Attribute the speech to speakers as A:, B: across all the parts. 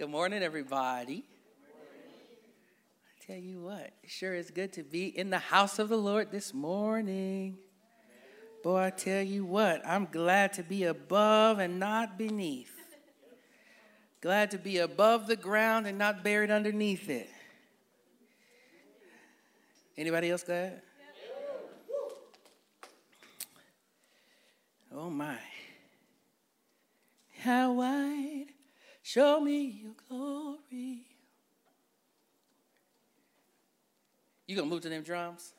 A: Good morning, everybody. I tell you what, sure is good to be in the house of the Lord this morning. Boy, I tell you what, I'm glad to be above and not beneath. Glad to be above the ground and not buried underneath it. Anybody else glad? Oh my. How wide, show me your glory. You gonna move to them drums?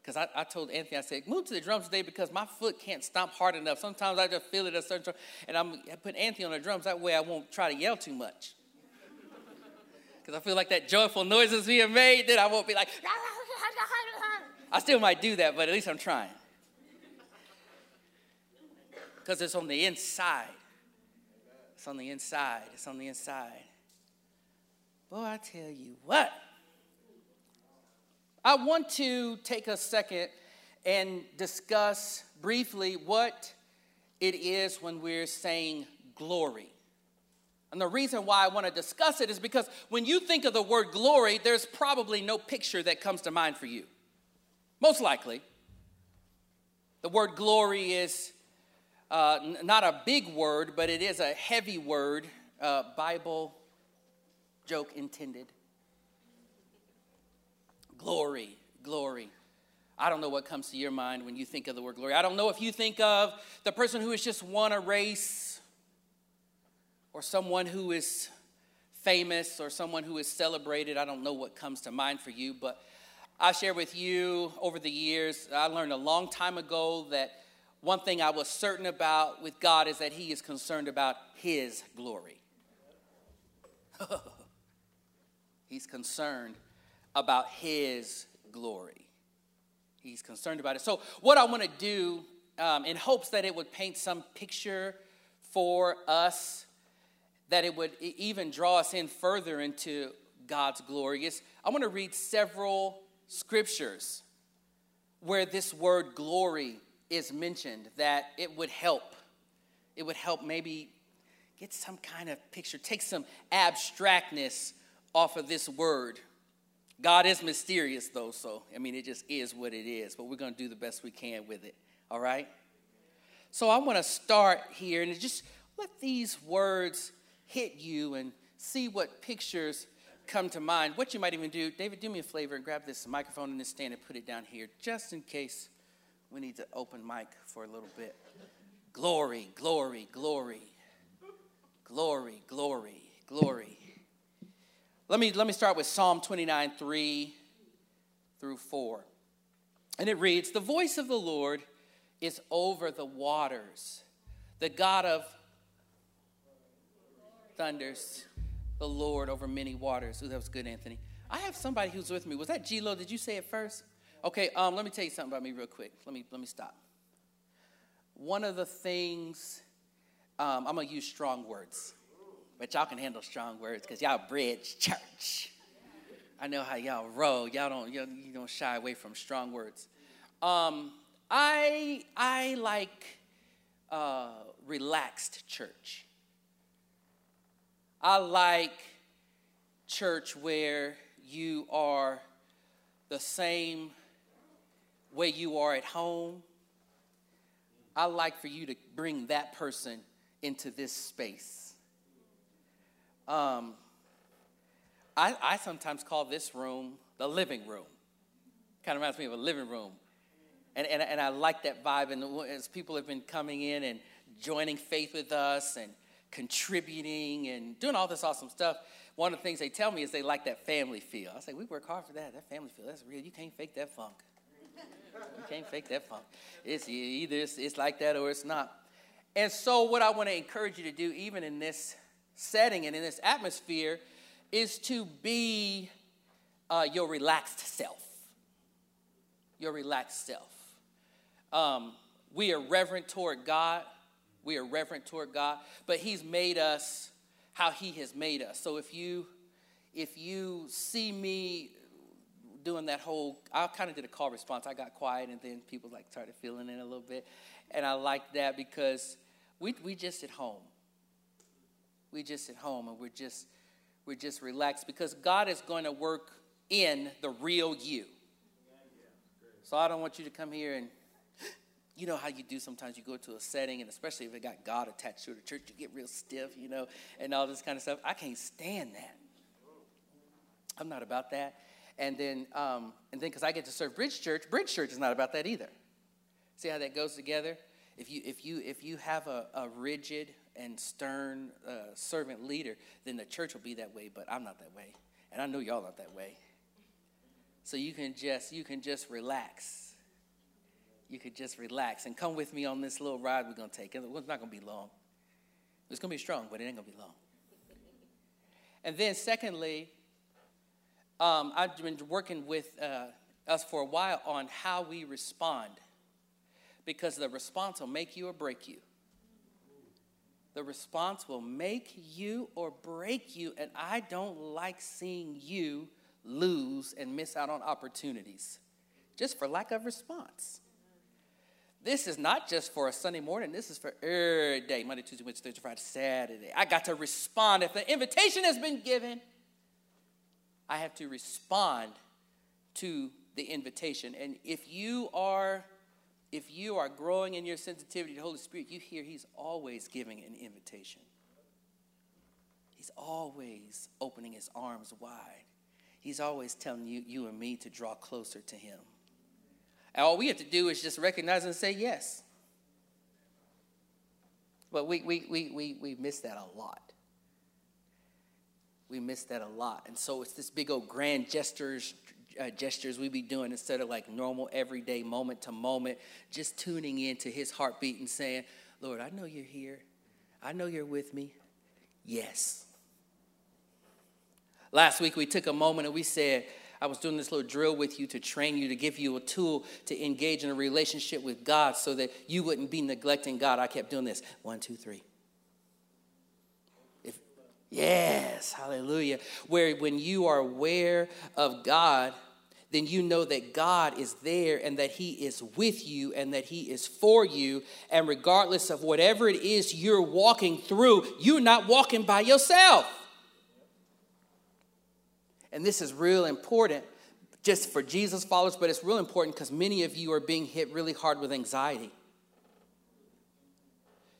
A: Because I, I told Anthony, I said, move to the drums today because my foot can't stomp hard enough. Sometimes I just feel it a certain time, and I'm putting Anthony on the drums. That way I won't try to yell too much. Because I feel like that joyful noise is being made, then I won't be like, I still might do that, but at least I'm trying. Because it's on the inside. It's on the inside. It's on the inside. Boy, I tell you what. I want to take a second and discuss briefly what it is when we're saying glory. And the reason why I want to discuss it is because when you think of the word glory, there's probably no picture that comes to mind for you. Most likely. The word glory is uh, n- not a big word, but it is a heavy word, uh, Bible joke intended. Glory, glory. I don't know what comes to your mind when you think of the word glory. I don't know if you think of the person who has just won a race or someone who is famous or someone who is celebrated. I don't know what comes to mind for you, but I share with you over the years, I learned a long time ago that one thing I was certain about with God is that He is concerned about His glory. He's concerned about His glory. He's concerned about it. So, what I want to do, um, in hopes that it would paint some picture for us, that it would even draw us in further into God's glory, is I want to read several scriptures where this word glory is mentioned, that it would help. It would help maybe get some kind of picture, take some abstractness off of this word. God is mysterious, though, so I mean, it just is what it is, but we're going to do the best we can with it, all right? So I want to start here and just let these words hit you and see what pictures come to mind. What you might even do, David, do me a favor and grab this microphone and this stand and put it down here, just in case we need to open mic for a little bit. Glory, glory, glory, glory, glory, glory. Let me, let me start with Psalm 29 3 through 4. And it reads The voice of the Lord is over the waters, the God of thunders, the Lord over many waters. Ooh, that was good, Anthony. I have somebody who's with me. Was that G Lo? Did you say it first? Okay, um, let me tell you something about me real quick. Let me, let me stop. One of the things, um, I'm to use strong words, but y'all can handle strong words because y'all bridge church. I know how y'all roll. Y'all don't, y'all, you don't shy away from strong words. Um, I, I like uh, relaxed church. I like church where you are the same way you are at home. I like for you to bring that person into this space. Um, I, I sometimes call this room the living room. Kind of reminds me of a living room. And, and, and I like that vibe. And as people have been coming in and joining faith with us and contributing and doing all this awesome stuff, one of the things they tell me is they like that family feel. I say, we work hard for that. That family feel, that's real. You can't fake that funk. You can't fake that funk. It's either it's, it's like that or it's not. And so, what I want to encourage you to do, even in this setting and in this atmosphere, is to be uh, your relaxed self. Your relaxed self. Um, we are reverent toward God. We are reverent toward God, but He's made us how He has made us. So if you if you see me doing that whole, I kind of did a call response. I got quiet, and then people like started feeling it a little bit, and I like that because we we just at home. we just at home and we're just we're just relaxed because God is going to work in the real you. So I don't want you to come here and you know how you do sometimes you go to a setting and especially if it got God attached to the church, you get real stiff, you know, and all this kind of stuff. I can't stand that. I'm not about that. And then, um, and then because I get to serve Bridge Church, Bridge Church is not about that either. See how that goes together? If you if you if you have a, a rigid and stern uh, servant leader, then the church will be that way. But I'm not that way, and I know y'all not that way. So you can just you can just relax. You could just relax and come with me on this little ride we're gonna take. It's not gonna be long. It's gonna be strong, but it ain't gonna be long. And then secondly, um, I've been working with uh, us for a while on how we respond because the response will make you or break you. The response will make you or break you, and I don't like seeing you lose and miss out on opportunities just for lack of response. This is not just for a Sunday morning, this is for every day Monday, Tuesday, Wednesday, Thursday, Friday, Saturday. I got to respond. If the invitation has been given, I have to respond to the invitation. And if you are if you are growing in your sensitivity to the Holy Spirit, you hear He's always giving an invitation. He's always opening His arms wide. He's always telling you, you and me to draw closer to Him. And all we have to do is just recognize and say yes. But we, we, we, we, we miss that a lot we miss that a lot. And so it's this big old grand gestures, uh, gestures we be doing instead of like normal everyday moment to moment, just tuning into his heartbeat and saying, Lord, I know you're here. I know you're with me. Yes. Last week we took a moment and we said, I was doing this little drill with you to train you, to give you a tool to engage in a relationship with God so that you wouldn't be neglecting God. I kept doing this one, two, three. Yes, hallelujah. Where when you are aware of God, then you know that God is there and that He is with you and that He is for you. And regardless of whatever it is you're walking through, you're not walking by yourself. And this is real important just for Jesus followers, but it's real important because many of you are being hit really hard with anxiety.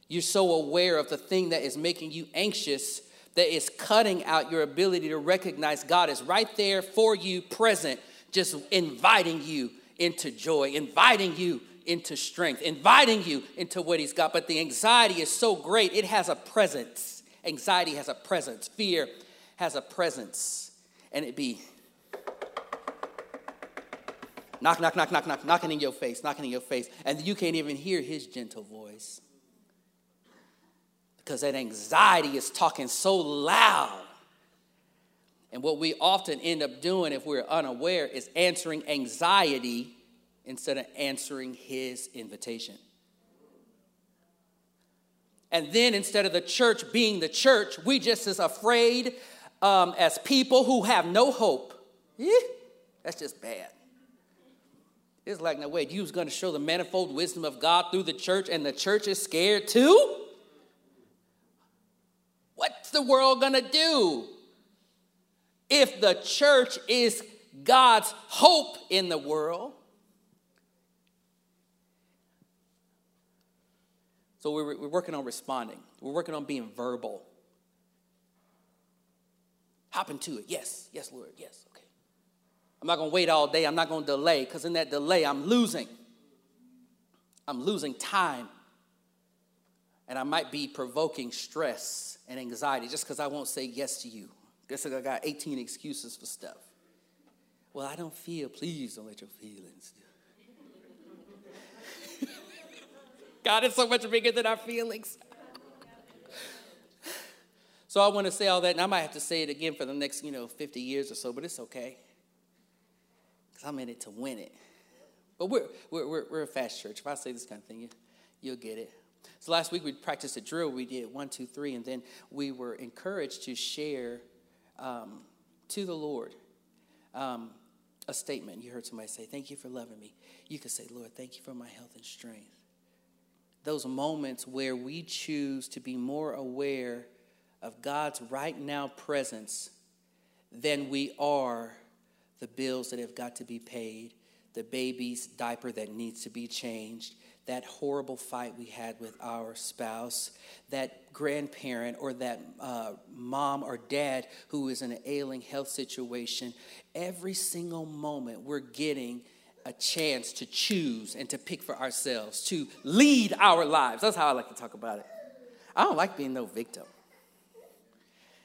A: You're so aware of the thing that is making you anxious that is cutting out your ability to recognize God is right there for you, present, just inviting you into joy, inviting you into strength, inviting you into what He's got. But the anxiety is so great, it has a presence. Anxiety has a presence, fear has a presence, and it be knock, knock, knock, knock, knock, knocking in your face, knocking in your face, and you can't even hear His gentle voice because that anxiety is talking so loud. And what we often end up doing if we're unaware is answering anxiety instead of answering his invitation. And then instead of the church being the church, we just as afraid um, as people who have no hope. Eh, that's just bad. It's like, no, wait, you was going to show the manifold wisdom of God through the church, and the church is scared too? What's the world gonna do? If the church is God's hope in the world, So we're, we're, working on responding. We're working on being verbal. Hop into it. Yes, yes, Lord, yes, okay. I'm not going to wait all day. I'm not going to delay because in that delay, I'm losing. I'm losing time and I might be provoking stress and anxiety just because I won't say yes to you. Guess I got 18 excuses for stuff. Well, I don't feel. Please don't let your feelings. God is so much bigger than our feelings. so I want to say all that, and I might have to say it again for the next, you know, 50 years or so, but it's okay. Because I'm in it to win it. But we're, we're, we're, a fast church. If I say this kind of thing, you, you'll get it. So last week we practiced a drill. We did one, two, three, and then we were encouraged to share um, to the Lord um, a statement. You heard somebody say, Thank you for loving me. You could say, Lord, thank you for my health and strength. Those moments where we choose to be more aware of God's right now presence than we are the bills that have got to be paid, the baby's diaper that needs to be changed, that horrible fight we had with our spouse, that grandparent or that uh, mom or dad who is in an ailing health situation. Every single moment we're getting a chance to choose and to pick for ourselves, to lead our lives. That's how I like to talk about it. I don't like being no victim.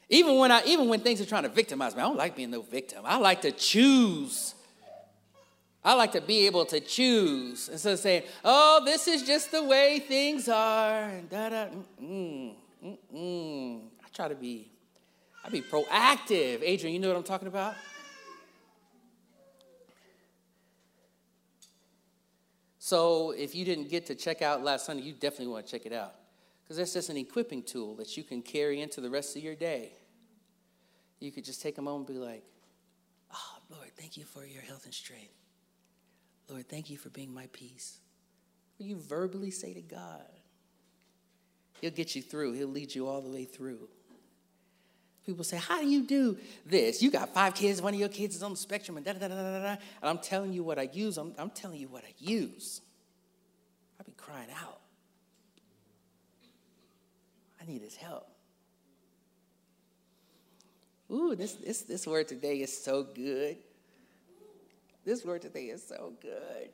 A: Even when I even when things are trying to victimize me, I don't like being no victim. I like to choose. I like to be able to choose instead of saying, "Oh, this is just the way things are." And da da. Mm, mm, mm. I try to be. I be proactive. Adrian, you know what I'm talking about? So if you didn't get to check out last Sunday, you definitely want to check it out. Because that's just an equipping tool that you can carry into the rest of your day. You could just take a moment and be like, Oh, Lord, thank you for your health and strength. Lord, thank you for being my peace. Will you verbally say to God? He'll get you through, He'll lead you all the way through. People say, How do you do this? You got five kids, one of your kids is on the spectrum, and da da da da da. And I'm telling you what I use. I'm, I'm telling you what I use. I'd be crying out. I need his help. Ooh, this, this, this word today is so good. This word today is so good.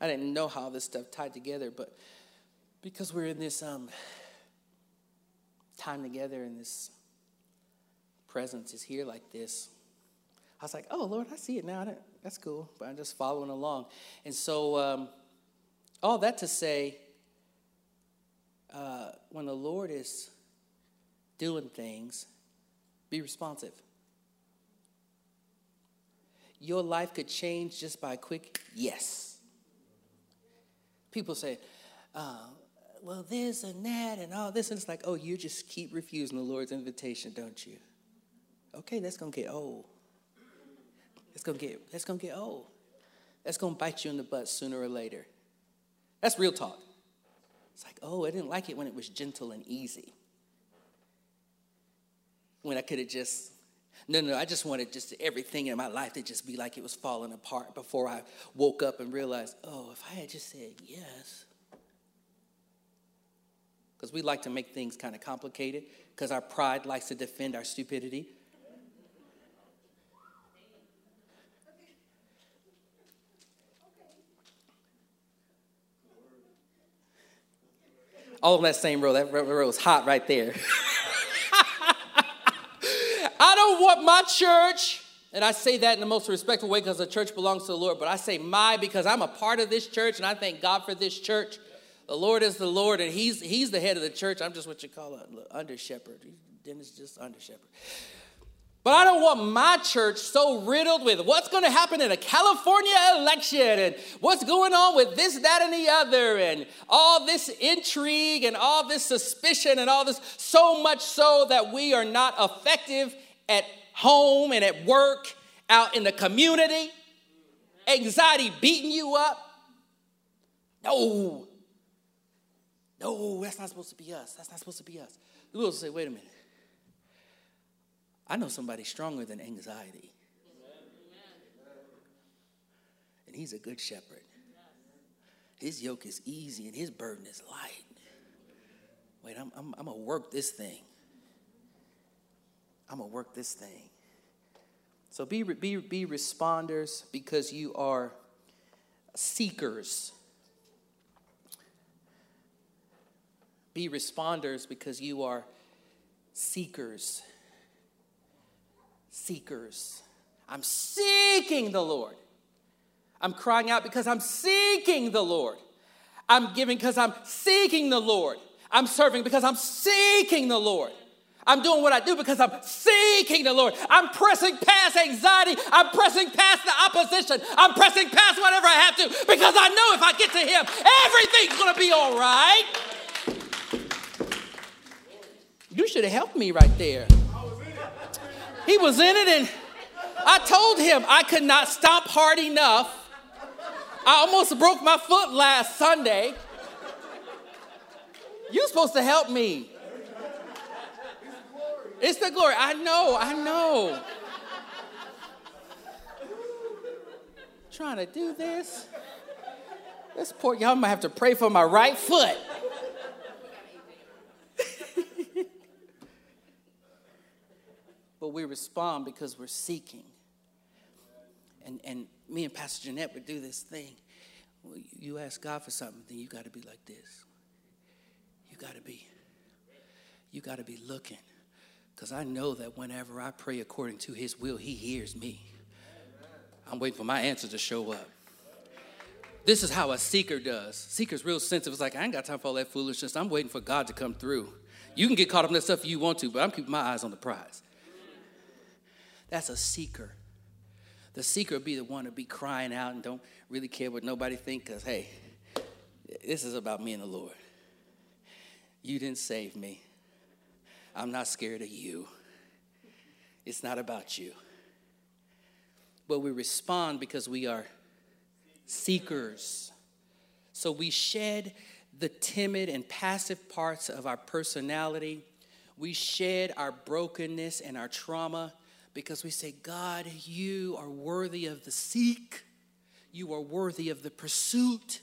A: I didn't know how this stuff tied together, but because we're in this um, time together and this presence is here like this, I was like, oh, Lord, I see it now. That's cool. But I'm just following along. And so, um, all that to say, uh, when the Lord is doing things, be responsive. Your life could change just by a quick yes. People say, uh, well, this and that and all this. And it's like, oh, you just keep refusing the Lord's invitation, don't you? Okay, that's going to get old. That's going to get, that's going to get old. That's going to bite you in the butt sooner or later. That's real talk. It's like, oh, I didn't like it when it was gentle and easy. When I could have just, no, no, I just wanted just everything in my life to just be like it was falling apart before I woke up and realized, oh, if I had just said yes, because we like to make things kind of complicated because our pride likes to defend our stupidity. All on that same row. That row is hot right there. Don't want my church, and I say that in the most respectful way because the church belongs to the Lord, but I say my because I'm a part of this church and I thank God for this church. The Lord is the Lord, and He's He's the head of the church. I'm just what you call an under shepherd. Dennis just under shepherd. But I don't want my church so riddled with what's going to happen in a California election and what's going on with this, that, and the other, and all this intrigue and all this suspicion and all this, so much so that we are not effective at home and at work, out in the community. Anxiety beating you up. No, no, that's not supposed to be us. That's not supposed to be us. Lord will say, wait a minute. I know somebody stronger than anxiety. And he's a good shepherd. His yoke is easy and his burden is light. Wait, I'm, I'm, I'm going to work this thing. I'm going to work this thing. So be, be, be responders because you are seekers Be responders because you are seekers. Seekers. I'm seeking the Lord. I'm crying out because I'm seeking the Lord. I'm giving because I'm seeking the Lord. I'm serving because I'm seeking the Lord. I'm doing what I do because I'm seeking the Lord. I'm pressing past anxiety. I'm pressing past the opposition. I'm pressing past whatever I have to because I know if I get to Him, everything's going to be all right. You should have helped me right there. He was in it, and I told him I could not stomp hard enough. I almost broke my foot last Sunday. You're supposed to help me. It's the glory. I know, I know. Trying to do this. This poor y'all might have to pray for my right foot. but we respond because we're seeking. And, and me and Pastor Jeanette would do this thing. You ask God for something, then you got to be like this. You got to be, you got to be looking. Because I know that whenever I pray according to his will, he hears me. I'm waiting for my answer to show up. This is how a seeker does. Seeker's real sensitive. It's like, I ain't got time for all that foolishness. I'm waiting for God to come through. You can get caught up in that stuff if you want to, but I'm keeping my eyes on the prize. That's a seeker. The seeker be the one to be crying out and don't really care what nobody think because, hey, this is about me and the Lord. You didn't save me. I'm not scared of you. It's not about you. But we respond because we are seekers. So we shed the timid and passive parts of our personality. We shed our brokenness and our trauma because we say, God, you are worthy of the seek, you are worthy of the pursuit.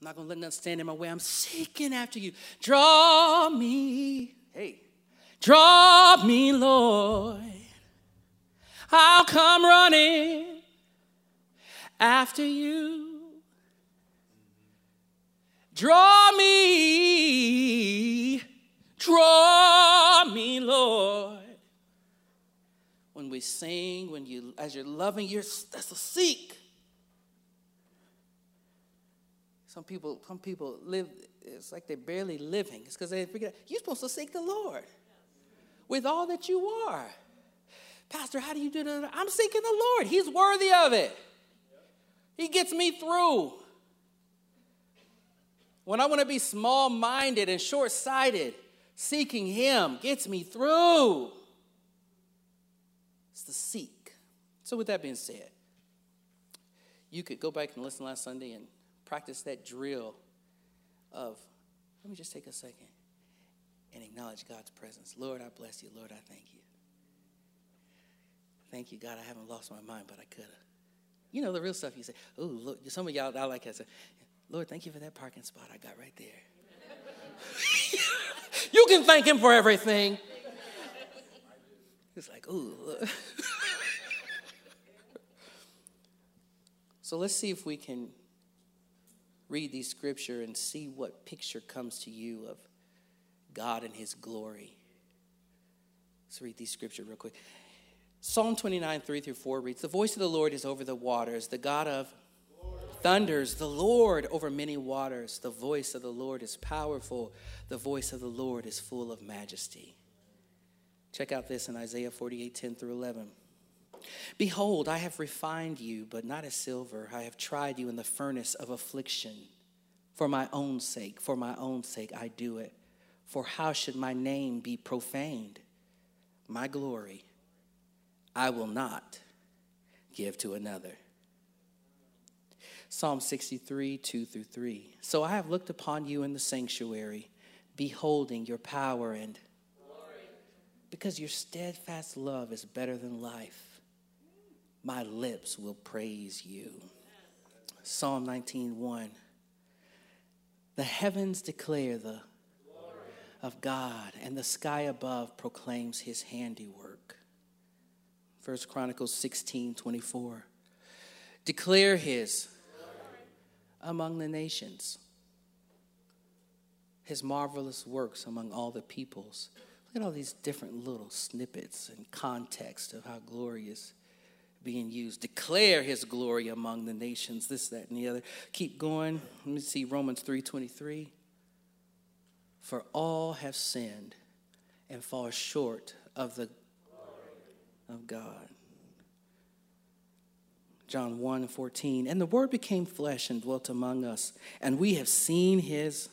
A: I'm not going to let nothing stand in my way. I'm seeking after you. Draw me. Hey, draw me, Lord. I'll come running after you. Draw me, draw me, Lord when we sing, when you, as you're loving, you're, that's a seek. Some people, some people live, it's like they're barely living. It's because they forget, you're supposed to seek the Lord with all that you are. Pastor, how do you do that? I'm seeking the Lord. He's worthy of it. He gets me through. When I want to be small minded and short sighted, seeking Him gets me through It's the seek. So, with that being said, you could go back and listen last Sunday and practice that drill of, let me just take a second and acknowledge God's presence. Lord, I bless you. Lord, I thank you. Thank you, God. I haven't lost my mind, but I could have. You know, the real stuff you say, oh, look, some of y'all, I like that. Lord, thank you for that parking spot I got right there. you can thank Him for everything. It's like, ooh. so let's see if we can read these scripture and see what picture comes to you of God and his glory. Let's read these scripture real quick. Psalm 29, 3 through 4 reads, The voice of the Lord is over the waters, the God of thunders, the Lord over many waters. The voice of the Lord is powerful, the voice of the Lord is full of majesty. Check out this in Isaiah 48 10 through 11. Behold, I have refined you, but not as silver. I have tried you in the furnace of affliction. For my own sake, for my own sake, I do it. For how should my name be profaned? My glory I will not give to another. Psalm 63, 2 through 3. So I have looked upon you in the sanctuary, beholding your power and because your steadfast love is better than life. My lips will praise you. Psalm 19:1 The heavens declare the of God and the sky above proclaims his handiwork. First Chronicles 16:24 Declare his among the nations his marvelous works among all the peoples. Look at all these different little snippets and context of how glory is being used. Declare his glory among the nations, this, that, and the other. Keep going. Let me see Romans 3.23. For all have sinned and fall short of the of God. John 1 14. And the word became flesh and dwelt among us, and we have seen his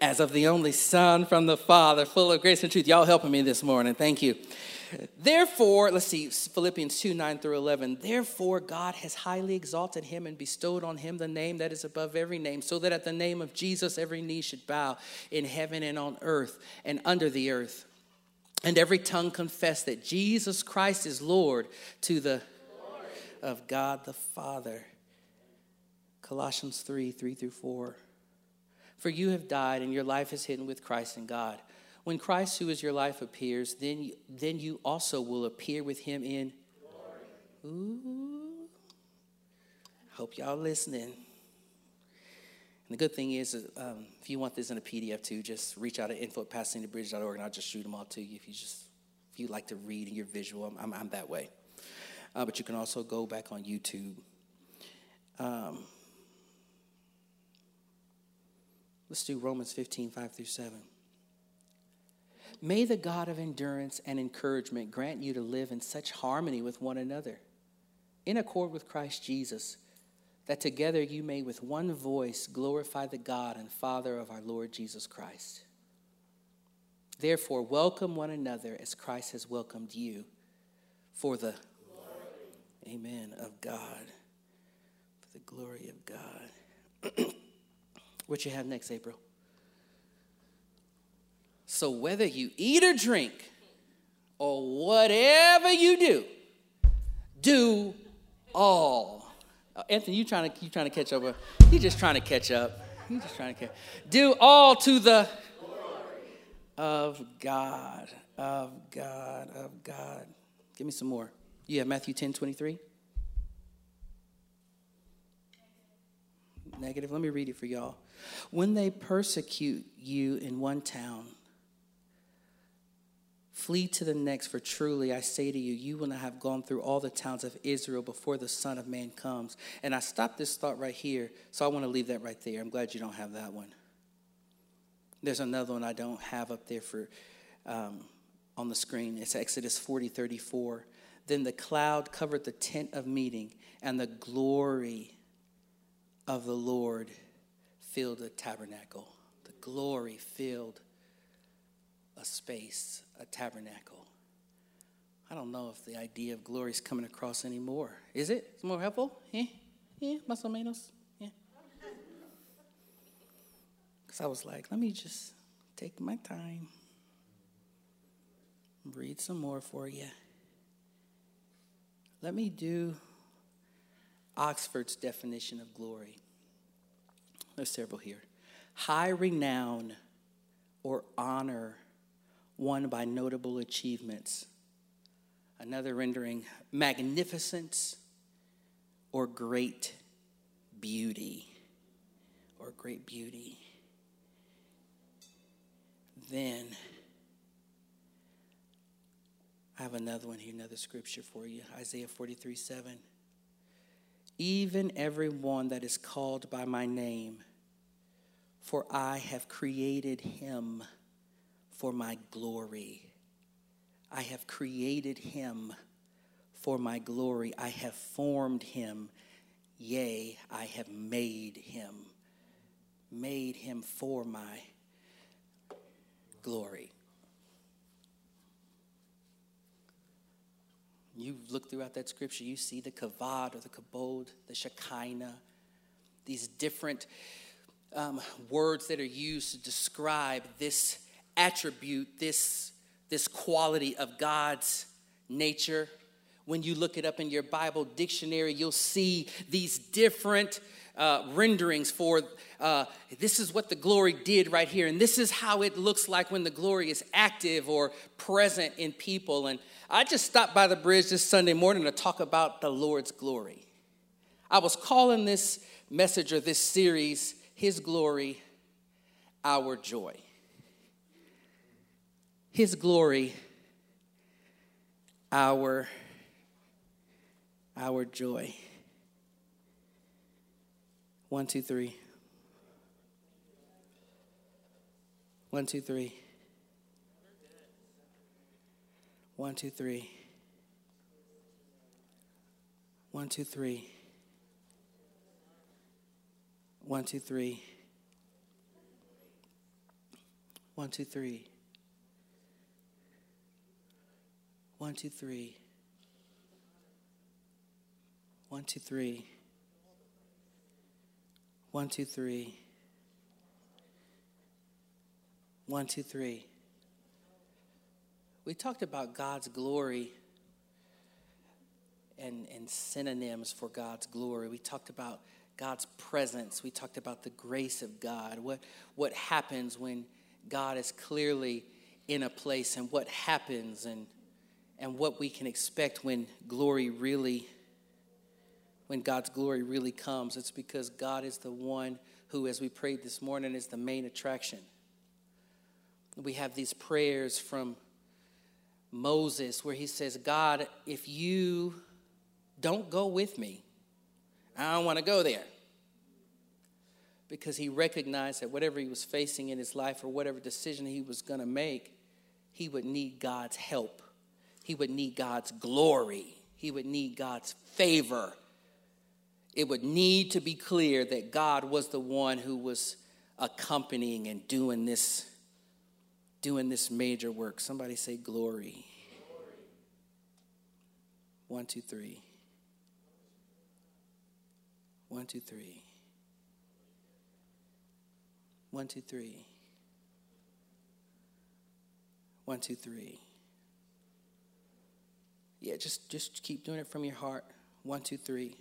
A: as of the only Son from the Father, full of grace and truth. Y'all helping me this morning. Thank you. Therefore, let's see, Philippians 2 9 through 11. Therefore, God has highly exalted him and bestowed on him the name that is above every name, so that at the name of Jesus every knee should bow in heaven and on earth and under the earth, and every tongue confess that Jesus Christ is Lord to the of God the Father. Colossians 3 3 through 4. For you have died, and your life is hidden with Christ in God. When Christ, who is your life, appears, then you, then you also will appear with him in glory. Ooh. Hope y'all listening. And the good thing is, um, if you want this in a PDF too, just reach out at info at passingbridge.org and I'll just shoot them all to you if you just if you like to read and you're visual. I'm, I'm, I'm that way. Uh, but you can also go back on YouTube. Um, let's do Romans 15, 5 through 7. May the God of endurance and encouragement grant you to live in such harmony with one another, in accord with Christ Jesus, that together you may with one voice glorify the God and Father of our Lord Jesus Christ. Therefore, welcome one another as Christ has welcomed you for the glory. amen of God. For the glory of God. what you have next, April? So whether you eat or drink, or whatever you do, do all. Uh, Anthony, you trying to you trying to catch up? He's just trying to catch up. He's just trying to catch. Do all to the of God, of God, of God. Give me some more. Have Matthew 10, 23. Negative. Let me read it for y'all. When they persecute you in one town, Flee to the next, for truly I say to you, you will not have gone through all the towns of Israel before the Son of Man comes. And I stopped this thought right here, so I want to leave that right there. I'm glad you don't have that one. There's another one I don't have up there for um, on the screen. It's Exodus 40, 34. Then the cloud covered the tent of meeting, and the glory of the Lord filled the tabernacle. The glory filled a space, a tabernacle. I don't know if the idea of glory is coming across anymore. Is it? It's more helpful? Yeah? Yeah, más o menos? Yeah. Because I was like, let me just take my time, read some more for you. Let me do Oxford's definition of glory. There's several here. High renown or honor won by notable achievements. Another rendering, magnificence or great beauty. Or great beauty. Then, I have another one here, another scripture for you Isaiah 43 7. Even every one that is called by my name, for I have created him for my glory. I have created him for my glory. I have formed him. Yea, I have made him. Made him for my glory. You look throughout that scripture, you see the kavod or the kabod, the shekinah, these different um, words that are used to describe this attribute, this, this quality of God's nature. When you look it up in your Bible dictionary, you'll see these different uh, renderings for uh, this is what the glory did right here, and this is how it looks like when the glory is active or present in people. And I just stopped by the bridge this Sunday morning to talk about the Lord's glory. I was calling this message or this series, His Glory, Our Joy. His glory, our, our joy. One, two, three. One, two, three. One, two, three. One, two, three. One, two, three. One, two, three. One, two, three. One, two, three. One, two, three. One, two, three. We talked about God's glory and, and synonyms for God's glory. We talked about God's presence. We talked about the grace of God. What, what happens when God is clearly in a place and what happens and, and what we can expect when glory really, when God's glory really comes. It's because God is the one who, as we prayed this morning, is the main attraction. We have these prayers from Moses where he says, God, if you don't go with me. I don't want to go there. Because he recognized that whatever he was facing in his life or whatever decision he was going to make, he would need God's help. He would need God's glory. He would need God's favor. It would need to be clear that God was the one who was accompanying and doing this doing this major work. Somebody say glory. One, two, three. One, two, three. One, two, three. One, two, three. Yeah, just, just keep doing it from your heart. One, two, three.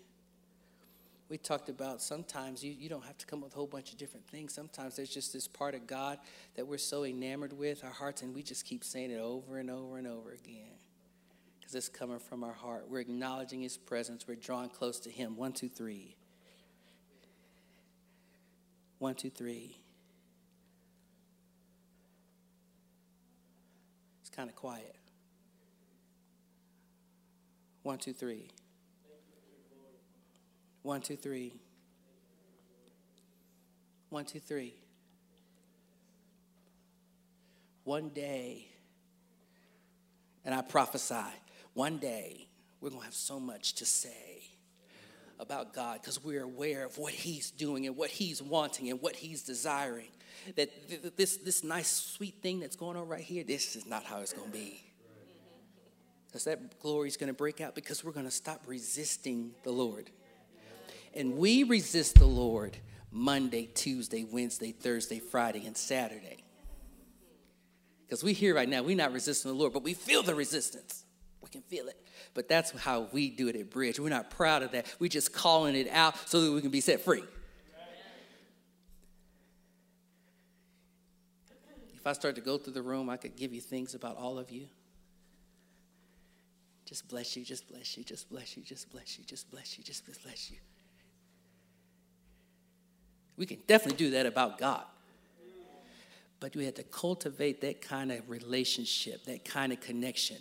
A: We talked about sometimes you, you don't have to come up with a whole bunch of different things. Sometimes there's just this part of God that we're so enamored with, our hearts, and we just keep saying it over and over and over again. Because it's coming from our heart. We're acknowledging His presence, we're drawing close to Him. One, two, three. One, two, three. It's kind of quiet. One, two, three. One, two, three. One, two, three. One day, and I prophesy, one day we're going to have so much to say about God because we're aware of what He's doing and what He's wanting and what He's desiring. That this, this nice, sweet thing that's going on right here, this is not how it's going to be. That glory is going to break out because we're going to stop resisting the Lord. And we resist the Lord Monday, Tuesday, Wednesday, Thursday, Friday, and Saturday. Because we here right now, we're not resisting the Lord, but we feel the resistance. We can feel it. But that's how we do it at Bridge. We're not proud of that. We're just calling it out so that we can be set free. If I start to go through the room, I could give you things about all of you. Just bless you, just bless you, just bless you, just bless you, just bless you, just bless you. We can definitely do that about God. But we have to cultivate that kind of relationship, that kind of connection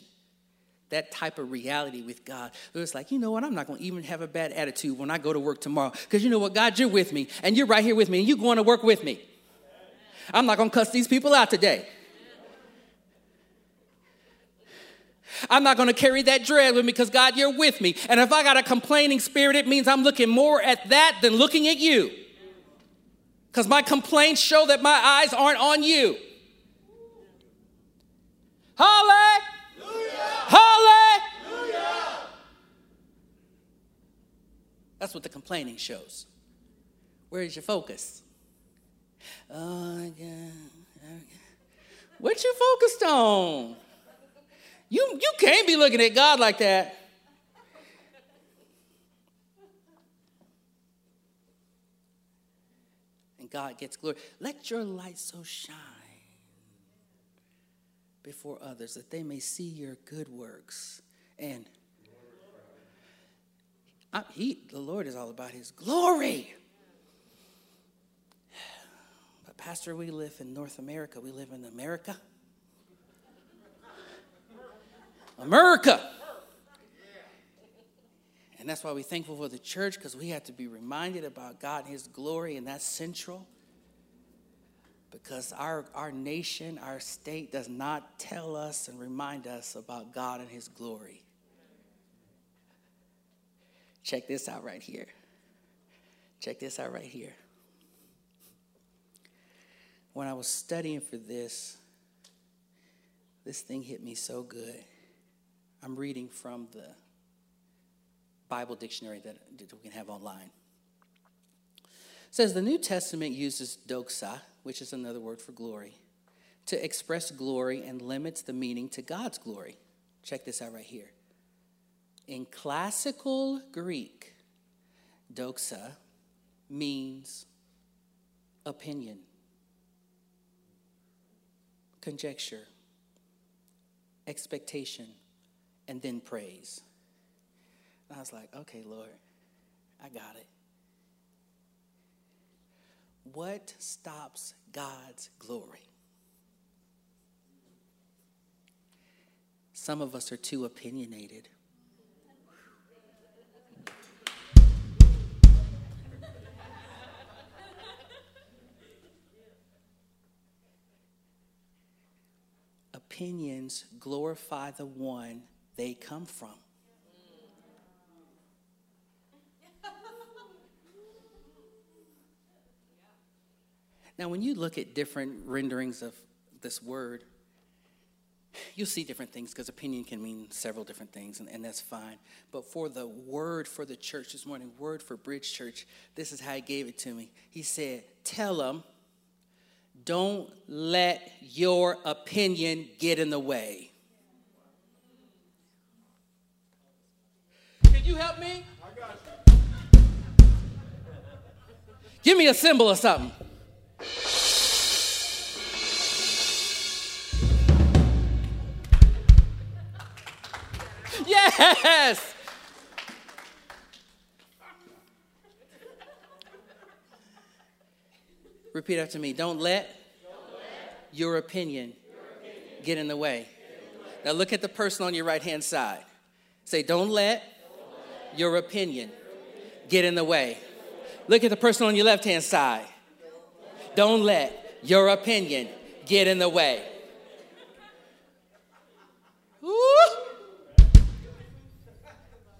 A: that type of reality with God. It's like, you know what? I'm not going to even have a bad attitude when I go to work tomorrow. Because you know what? God, you're with me, and you're right here with me, and you're going to work with me. I'm not going to cuss these people out today. I'm not going to carry that dread with me because God, you're with me. And if I got a complaining spirit, it means I'm looking more at that than looking at you. Because my complaints show that my eyes aren't on you. Hallelujah. Hallelujah. That's what the complaining shows. Where is your focus? Oh, God. What you focused on? You, you can't be looking at God like that. And God gets glory. Let your light so shine before others, that they may see your good works. And I, he, the Lord is all about His glory. But, Pastor, we live in North America. We live in America. America. And that's why we're thankful for the church because we have to be reminded about God and His glory, and that's central because our, our nation, our state does not tell us and remind us about God and His glory. Check this out right here. Check this out right here. When I was studying for this, this thing hit me so good. I'm reading from the Bible dictionary that we can have online. It says the New Testament uses doxa, which is another word for glory, to express glory and limits the meaning to God's glory. Check this out right here. In classical Greek, doxa means opinion, conjecture, expectation, and then praise. And I was like, okay, Lord, I got it. What stops God's glory? Some of us are too opinionated. Opinions glorify the one they come from. Now, when you look at different renderings of this word, you'll see different things because opinion can mean several different things, and, and, that's fine. But for the word for the church this morning, word for Bridge Church, this is how he gave it to me. He said, Tell them, don't let your opinion get in the way. You help me? I got you. Give me a cymbal or something. Yes! Repeat after me. Don't let, Don't let your, opinion your opinion get in the way. Now look at the person on your right hand side. Say, Don't let your, opinion get in the way. Look at the person on your left hand side. Don't let your opinion get in the way.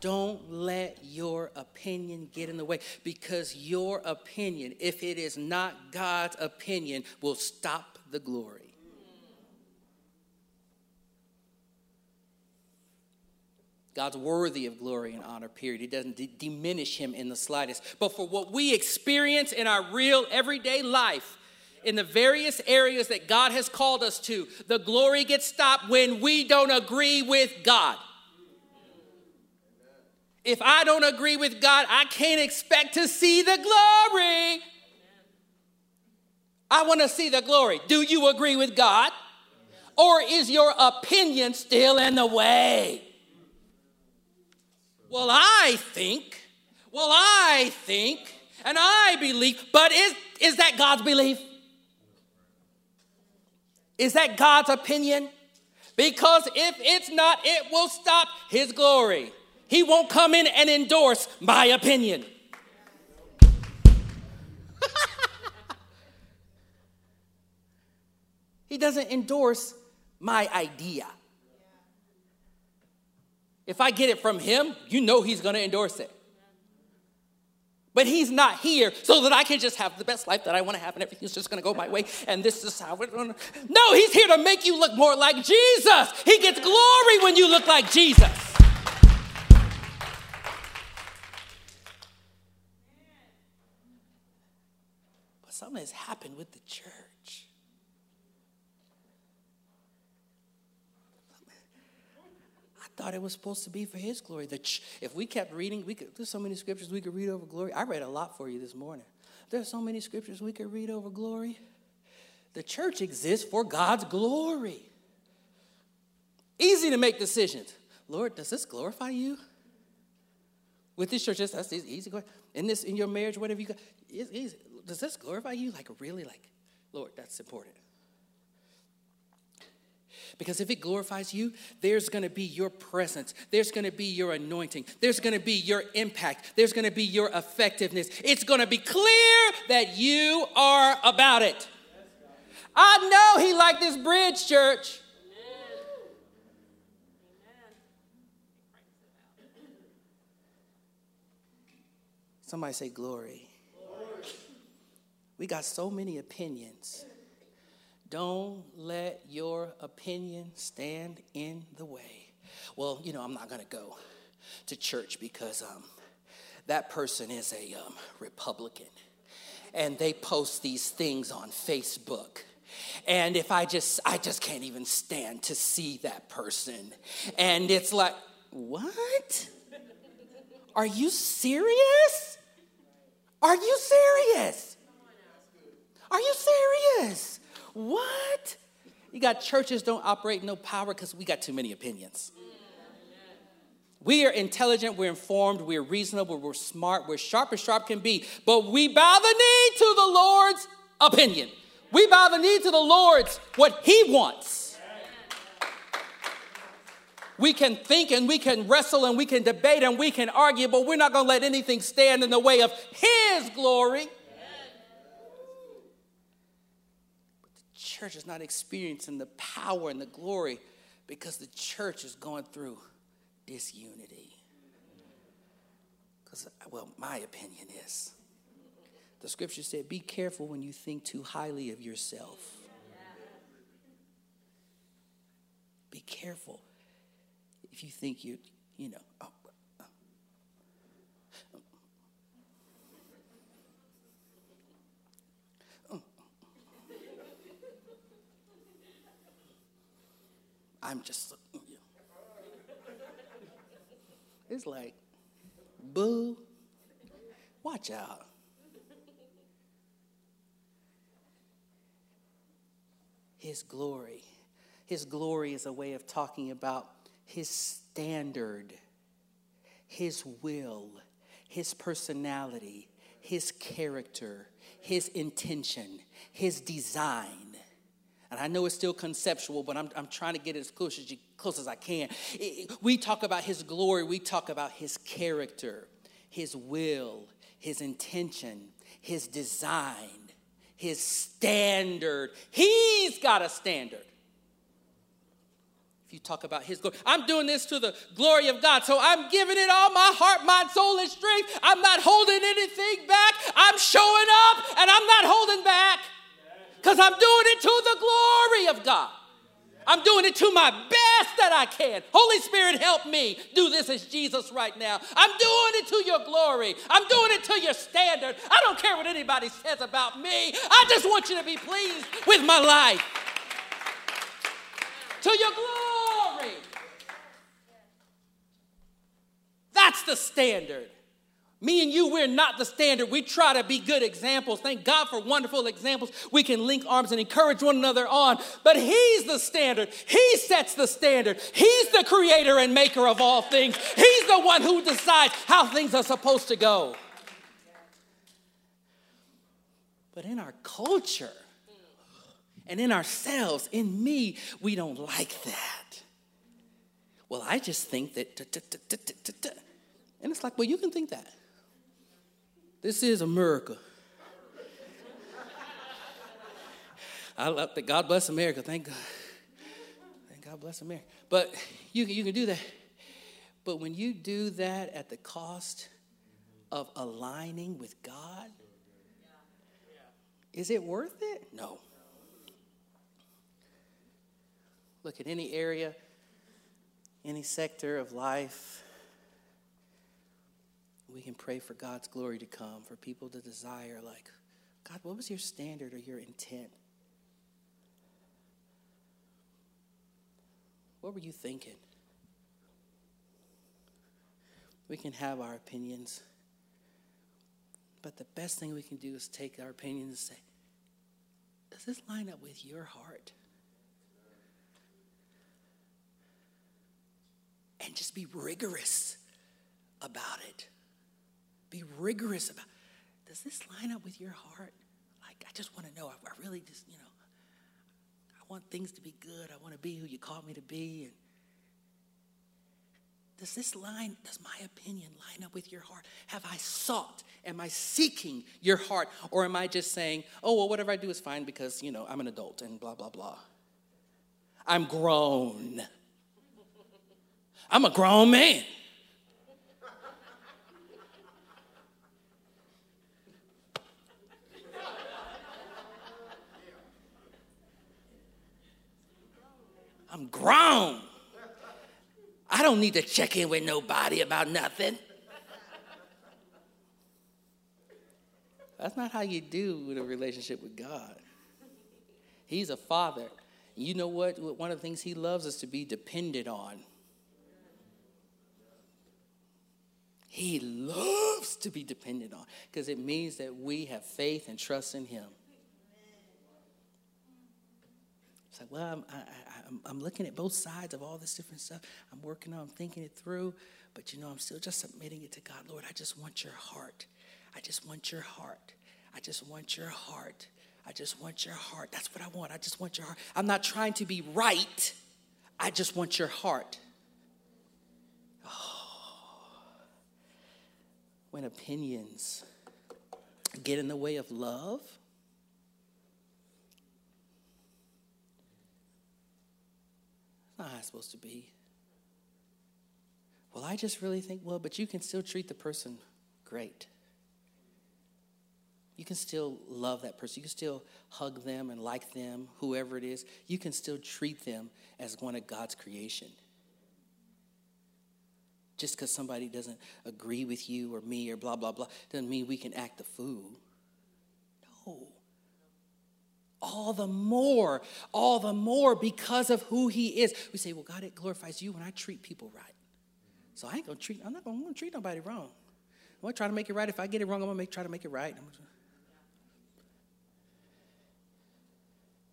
A: Don't let your opinion get in the way because your opinion, if it is not God's opinion, will stop the glory. God's worthy of glory and honor, period. He doesn't d- diminish him in the slightest. But for what we experience in our real everyday life, in the various areas that God has called us to, the glory gets stopped when we don't agree with God if I don't agree with God, I can't expect to see the glory. I want to see the glory. Do you agree with God? Or is your opinion still in the way? Well, I think, well, I think, and I believe, but is, is that God's belief? Is that God's opinion? Because if it's not, it will stop His glory. He won't come in and endorse my opinion. he doesn't endorse my idea. If I get it from him, you know he's going to endorse it. But he's not here so that I can just have the best life that I want to have and everything's just going to go my way and this is how we're going to. No, he's here to make you look more like Jesus. He gets glory when you look like Jesus. But something has happened with the church. Thought it was supposed to be for His glory. Ch- if we kept reading, we could. There's so many scriptures we could read over glory. I read a lot for you this morning. There's so many scriptures we could read over glory. The church exists for God's glory. Easy to make decisions. Lord, does this glorify you? With this church, that's easy. easy. In this, in your marriage, whatever you got, it's easy does this glorify you? Like, really? Like, Lord, that's important. Because if it glorifies you, there's gonna be your presence, there's gonna be your anointing, there's gonna be your impact, there's gonna be your effectiveness. It's gonna be clear that you are about it. I know he liked this bridge, church. Somebody say glory. We got so many opinions. Don't let your opinion stand in the way. well, you know, I'm not going to go to church because um, that person is a um, Republican and they post these things on Facebook. And if I just, I just can't even stand to see that person. And it's like, what? Are you serious? Are you serious? Are you serious? What? You got churches don't operate no power because we got too many opinions. We are intelligent, we're informed, we're reasonable, we're smart, we're sharp as sharp can be, but we bow the knee to the Lord's opinion. We bow the knee to the Lord's what He wants. We can think and we can wrestle and we can debate and we can argue, but we're not going to let anything stand in the way of His glory. But the church is not experiencing the power and the glory because the church is going through disunity. Because, well, my opinion is the scripture said, Be careful when you think too highly of yourself. Be careful if you think you, you know, oh. I'm just it's like, boo, watch out. His glory. His glory is a way of talking about his standard, his will, his personality, his character, his intention, his design. And I know it's still conceptual, but I'm, I'm trying to get as close as, you, close as I can. We talk about his glory, we talk about his character, his will, his intention, his design, his standard. He's got a standard. If you talk about his glory, I'm doing this to the glory of God. So I'm giving it all my heart, mind, soul, and strength. I'm not holding anything back. I'm showing up and I'm not holding back because I'm doing it to the glory of God. I'm doing it to my best that I can. Holy Spirit, help me do this as Jesus right now. I'm doing it to your glory. I'm doing it to your standard. I don't care what anybody says about me. I just want you to be pleased with my life. To your glory. That's the standard. Me and you, we're not the standard. We try to be good examples. Thank God for wonderful examples. We can link arms and encourage one another on. But He's the standard. He sets the standard. He's the creator and maker of all things. He's the one who decides how things are supposed to go. But in our culture and in ourselves, in me, we don't like that. Well, I just think that. And it's like, well, you can think that. This is America. I love that. God bless America. Thank God. Thank God bless America. But you, you can do that. But when you do that at the cost of aligning with God, is it worth it? No. Look at any area, any sector of life we can pray for God's glory to come, for people to desire, like, God, what was your standard or your intent? What were you thinking? We can have our opinions, but the best thing we can do is take our opinions and say, Does this line up with your heart? And just be rigorous about it be rigorous about does this line up with your heart? Like, I just want to know. I, I really just, you know, I want things to be good. I want to be who you called me to be. And does this line, does my opinion line up with your heart? Have I sought? Am I seeking your heart? Or am I just saying, oh, well, whatever I do is fine because, you know, I'm an adult and blah, blah, blah? I'm grown. I'm a grown man. I'm grown. I don't need to check in with nobody about nothing. That's not how you do with a relationship with God. He's a father. You know what? One of the things he loves is to be depended on. He loves to be depended on because it means that we have faith and trust in him. It's like, well, I'm, I, am looking at both sides of all this different stuff. I'm working on, I'm thinking it through, but you know, I'm still just submitting it to God. Lord, I just want your heart. I just want your heart. I just want your heart. I just want your heart. That's what I want. I just want your heart. I'm not trying to be right. I just want your heart. Oh. When opinions get in the way of love, not how it's supposed to be. Well, I just really think, well, but you can still treat the person great. You can still love that person. You can still hug them and like them, whoever it is. You can still treat them as one of God's creation. Just because somebody doesn't agree with you or me or blah, blah, blah, doesn't mean we can act the fool. All the more, all the more because of who he is. We say, well, God, it glorifies you when I treat people right. So I ain't gonna treat, I'm not gonna, treat nobody wrong. I'm gonna try to make it right. If I get it wrong, I'm gonna make, try to make it right.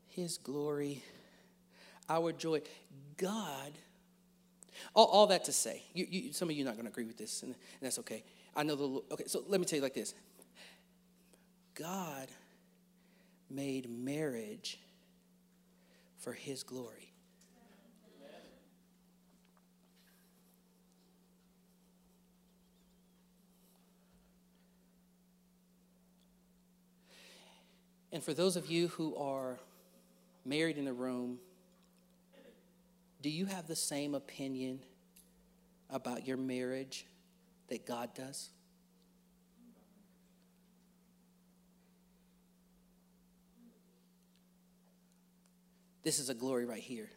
A: His glory, our joy. God, all, all that to say, you, you, some of you are not to agree with this, and, and that's okay. I know the, okay, so let me tell you like this God made marriage for His glory. And for those of you who are married in the room, do you have the same opinion about your marriage that God does? This is a glory right here.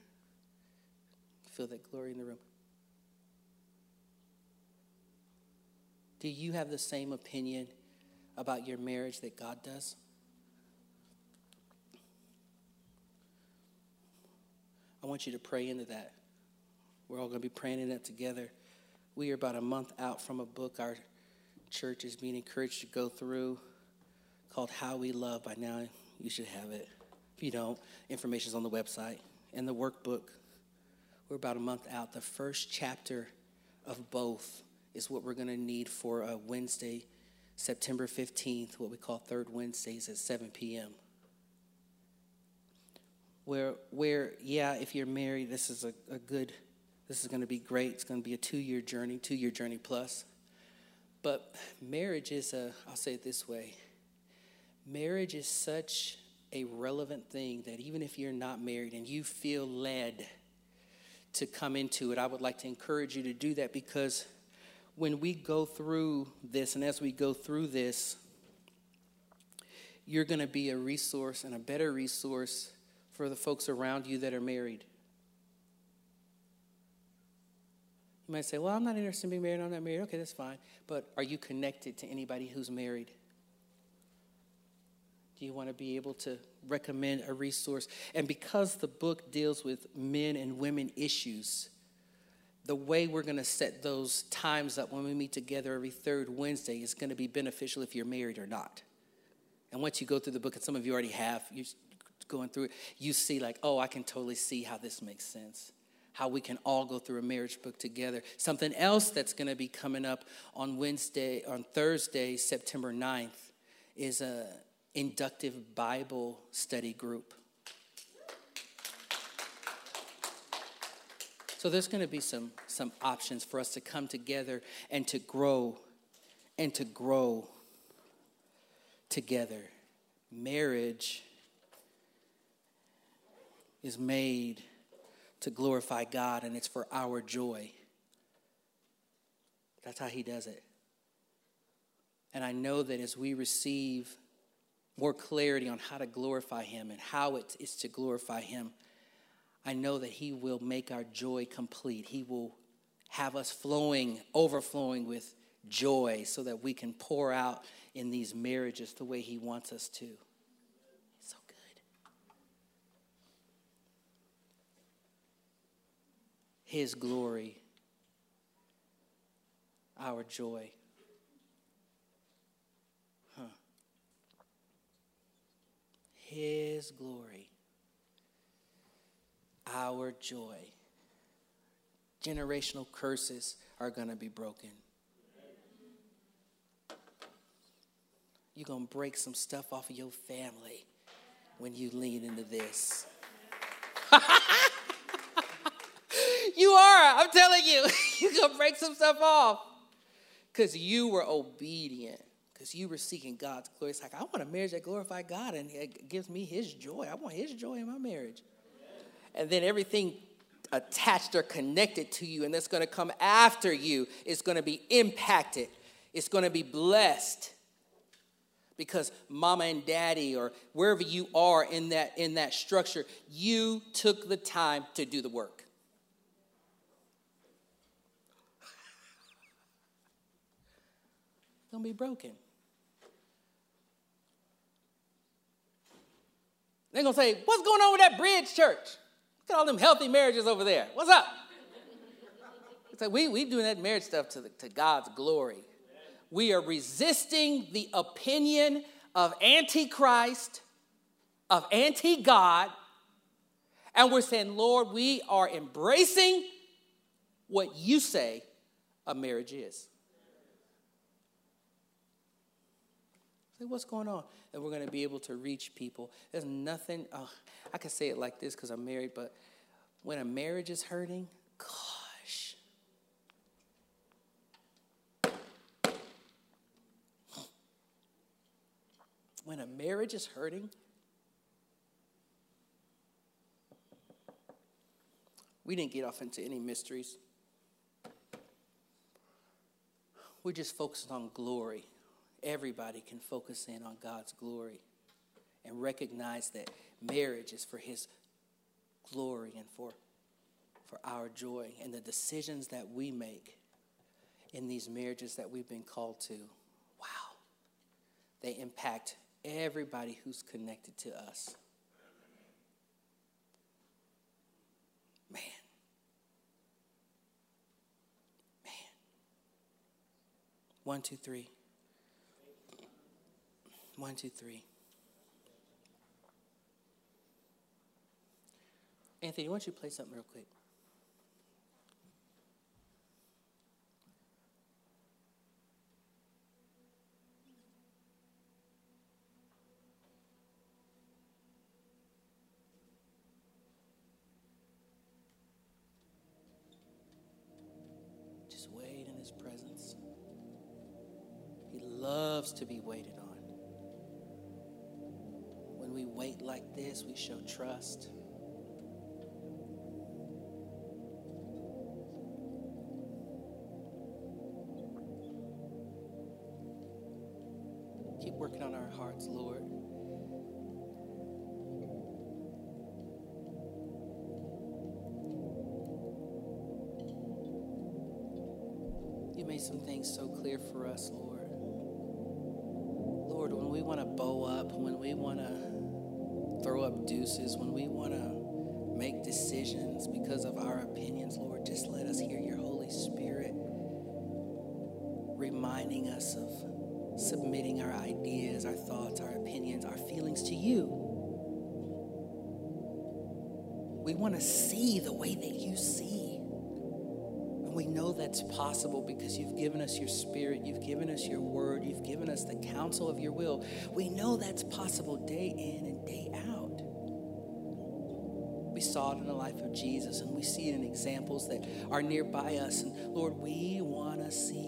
A: Feel that glory in the room. Do you have the same opinion about your marriage that God does? I want you to pray into that. We're all going to be praying in that together. We are about a month out from a book our church is being encouraged to go through called How We Love. By now, you should have it. If you don't, information is on the website. And the workbook, we're about a month out. The first chapter of both is what we're going to need for a Wednesday, September 15th, what we call Third Wednesdays at 7 p.m where where yeah if you're married this is a, a good this is going to be great it's going to be a two-year journey two-year journey plus but marriage is a i'll say it this way marriage is such a relevant thing that even if you're not married and you feel led to come into it i would like to encourage you to do that because when we go through this and as we go through this you're going to be a resource and a better resource for the folks around you that are married. You might say, Well, I'm not interested in being married, I'm not married. Okay, that's fine. But are you connected to anybody who's married? Do you want to be able to recommend a resource? And because the book deals with men and women issues, the way we're going to set those times up when we meet together every third Wednesday is going to be beneficial if you're married or not. And once you go through the book, and some of you already have, you're going through it, you see, like, oh, I can totally see how this makes sense. How we can all go through a marriage book together. Something else that's going to be coming up on Wednesday, on Thursday, September 9th, is a inductive Bible study group. So there's going to be some some options for us to come together and to grow and to grow together. Marriage is made to glorify God and it's for our joy. That's how He does it. And I know that as we receive more clarity on how to glorify Him and how it is to glorify Him, I know that He will make our joy complete. He will have us flowing, overflowing with joy so that we can pour out in these marriages the way He wants us to. so good. His glory, our joy. His glory, our joy. Generational curses are going to be broken. You're going to break some stuff off of your family when you lean into this. you are, I'm telling you. You're going to break some stuff off because you were obedient, because you were seeking God's glory. It's like, I want a marriage that glorifies God and it gives me His joy. I want His joy in my marriage. And then everything attached or connected to you and that's going to come after you is going to be impacted, it's going to be blessed because mama and daddy or wherever you are in that in that structure you took the time to do the work Don't be broken they're gonna say what's going on with that bridge church? Look at all them healthy marriages over there. What's up? It's like we, we doing that marriage stuff to, the, to god's glory. We are resisting the opinion of Antichrist, of anti God, and we're saying, Lord, we are embracing what you say a marriage is. Say, what's going on? And we're going to be able to reach people. There's nothing, oh, I can say it like this because I'm married, but when a marriage is hurting, God, when a marriage is hurting, we didn't get off into any mysteries. We just focused on glory. Everybody can focus in on God's glory and recognize that marriage is for His glory and for, for our joy. And the decisions that we make in these marriages that we've been called to, wow, they impact everybody who's connected to us. Man. Man. One, two, three. One, two, three. Anthony, why don't you play something real quick? Just wait in his presence. He loves to be waited on. Like this, we show trust. Deuces, when we want to make decisions because of our opinions, Lord, just let us hear your Holy Spirit reminding us of submitting our ideas, our thoughts, our opinions, our feelings to you. We want to see the way that you see And we know that's possible because you've given us your spirit, you've given us your word, you've given us the counsel of your will. We know that's possible day in and day out. Saw it in the life of Jesus and we see it in examples that are nearby us. And Lord, we want to see,